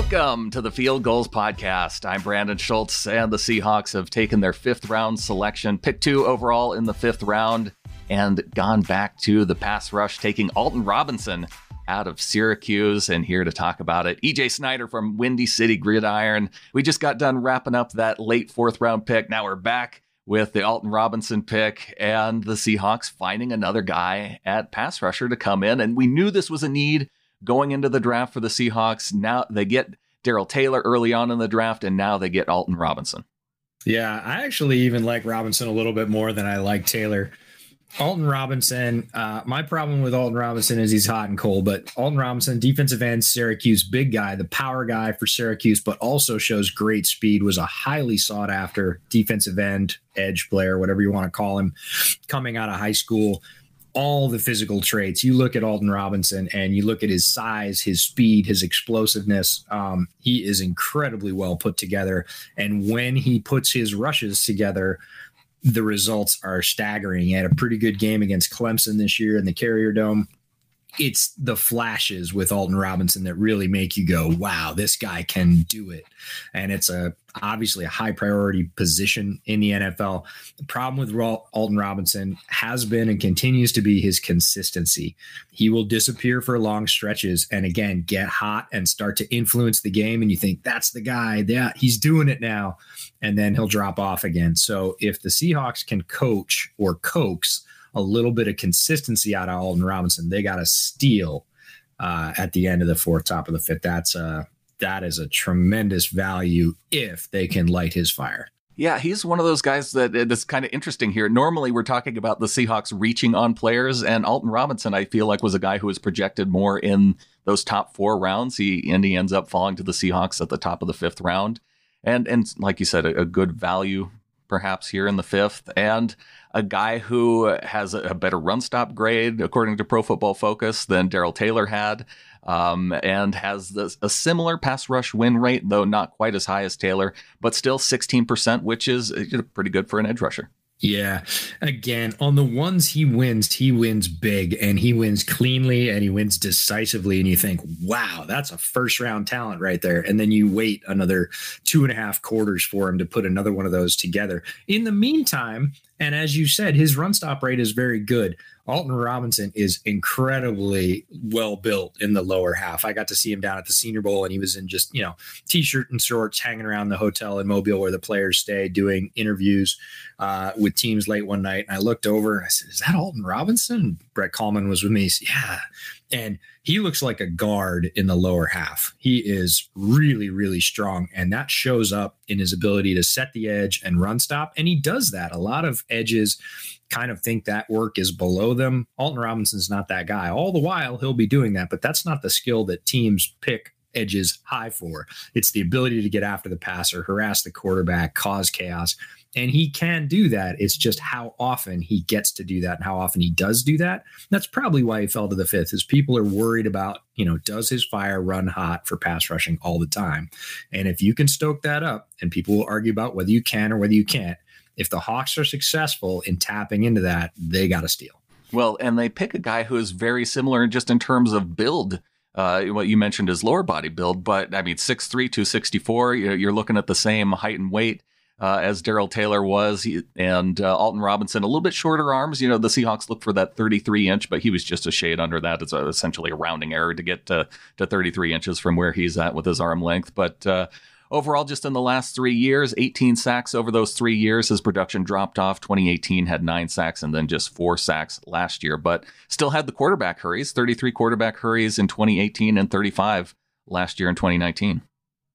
Welcome to the Field Gulls Podcast. I'm Brandon Schultz, and the Seahawks have taken their fifth round selection, pick two overall in the fifth round, and gone back to the pass rush, taking Alton Robinson out of Syracuse. And here to talk about it, EJ Snyder from Windy City Gridiron. We just got done wrapping up that late fourth round pick. Now we're back with the Alton Robinson pick and the Seahawks finding another guy at pass rusher to come in. And we knew this was a need going into the draft for the Seahawks. Now they get Darrell Taylor early on in the draft, and now they get Alton Robinson. Yeah, I actually even like Robinson a little bit more than I like Taylor. Alton Robinson, uh, my problem with Alton Robinson is he's hot and cold, but Alton Robinson, defensive end, Syracuse, big guy, the power guy for Syracuse, but also shows great speed, was a highly sought after defensive end, edge player, whatever you want to call him, coming out of high school all the physical traits. You look at Alton Robinson and you look at his size, his speed, his explosiveness. Um, he is incredibly well put together. And when he puts his rushes together, the results are staggering. He had a pretty good game against Clemson this year in the Carrier Dome it's the flashes with Alton Robinson that really make you go, wow, this guy can do it. And it's a obviously a high priority position in the NFL. The problem with Alton Robinson has been and continues to be his consistency. He will disappear for long stretches and again get hot and start to influence the game. And you think that's the guy, yeah, he's doing it now. And then he'll drop off again. So if the Seahawks can coach or coax, a little bit of consistency out of Alton Robinson. They got a steal uh, at the end of the fourth, top of the fifth. That's a that is a tremendous value if they can light his fire. Yeah, he's one of those guys that that's kind of interesting here. Normally, we're talking about the Seahawks reaching on players, and Alton Robinson, I feel like, was a guy who was projected more in those top four rounds. He and he ends up falling to the Seahawks at the top of the fifth round, and and like you said, a, a good value perhaps here in the fifth, and a guy who has a better run stop grade, according to Pro Football Focus, than Darrell Taylor had, um, and has this, a similar pass rush win rate, though not quite as high as Taylor, but still 16%, which is pretty good for an edge rusher. Yeah. Again, on the ones he wins, he wins big and he wins cleanly and he wins decisively. And you think, wow, that's a first round talent right there. And then you wait another two and a half quarters for him to put another one of those together. In the meantime, and as you said, his run stop rate is very good. Alton Robinson is incredibly well built in the lower half. I got to see him down at the Senior Bowl, and he was in just you know t-shirt and shorts, hanging around the hotel in Mobile where the players stay, doing interviews uh, with teams late one night. And I looked over, and I said, "Is that Alton Robinson?" Brett Coleman was with me. Said, yeah, and he looks like a guard in the lower half. He is really, really strong, and that shows up in his ability to set the edge and run stop. And he does that. A lot of edges kind of think that work is below them. Alton Robinson's not that guy. All the while, he'll be doing that, but that's not the skill that teams pick edges high for. It's the ability to get after the passer, harass the quarterback, cause chaos. And he can do that. It's just how often he gets to do that and how often he does do that. That's probably why he fell to the fifth, is people are worried about, you know, does his fire run hot for pass rushing all the time? And if you can stoke that up, and people will argue about whether you can or whether you can't, if the Hawks are successful in tapping into that, they got to steal. Well, and they pick a guy who is very similar just in terms of build. Uh, what you mentioned is lower body build, but I mean, 6'3, 264, you're looking at the same height and weight. Uh, as Darrell Taylor was, and uh, Alton Robinson, a little bit shorter arms. You know, the Seahawks look for that 33 inch, but he was just a shade under that. It's essentially a rounding error to get to, to 33 inches from where he's at with his arm length. But uh, Overall, just in the last three years, 18 sacks over those three years. His production dropped off. 2018 had nine sacks and then just four sacks last year, but still had the quarterback hurries 33 quarterback hurries in 2018 and 35 last year in 2019.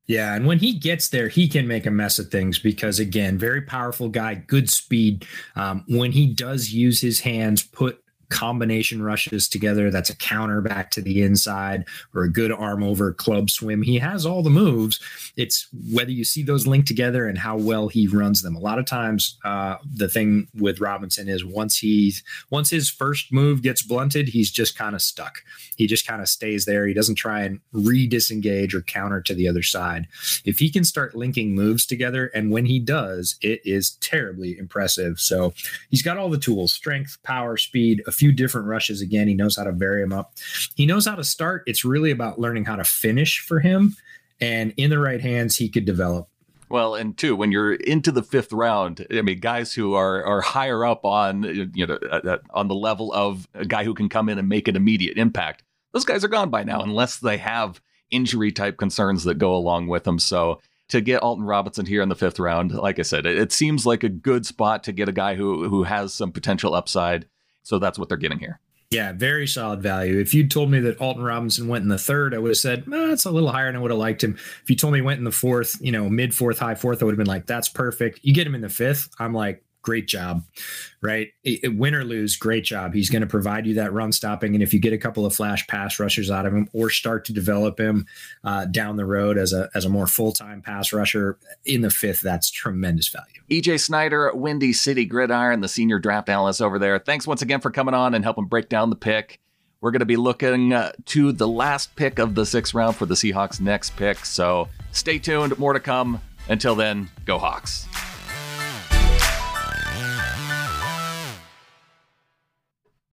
Yeah, and when he gets there, he can make a mess of things because, again, very powerful guy, good speed. Um, when he does use his hands, put combination rushes together that's a counter back to the inside or a good arm over club swim. He has all the moves. It's whether you see those linked together and how well he runs them. A lot of times, uh, the thing with Robinson is once he once his first move gets blunted, he's just kind of stuck. He just kind of stays there. He doesn't try and re-disengage or counter to the other side. If he can start linking moves together, and when he does, it is terribly impressive. So he's got all the tools: strength, power, speed, few different rushes. Again, he knows how to vary them up. He knows how to start. It's really about learning how to finish for him. And in the right hands, he could develop. Well, and two, when you're into the fifth round, I mean, guys who are are higher up on you know uh, uh, on the level of a guy who can come in and make an immediate impact, those guys are gone by now, unless they have injury type concerns that go along with them. So to get Alton Robinson here in the fifth round, like I said, it, it seems like a good spot to get a guy who who has some potential upside so that's what they're getting here. Yeah, very solid value. If you'd told me that Alton Robinson went in the third, I would have said, eh, that's a little higher and I would have liked him. If you told me he went in the fourth, you know, mid fourth, high fourth, I would have been like, that's perfect. You get him in the fifth, I'm like, great job, right? It, win or lose, great job. He's going to provide you that run stopping. And if you get a couple of flash pass rushers out of him or start to develop him uh, down the road as a, as a more full time pass rusher in the fifth, that's tremendous value. EJ Snyder, Windy City Gridiron, the senior draft analyst over there. Thanks once again for coming on and helping break down the pick. We're going to be looking uh, to the last pick of the sixth round for the Seahawks' next pick. So stay tuned. More to come. Until then, go Hawks. Yeah.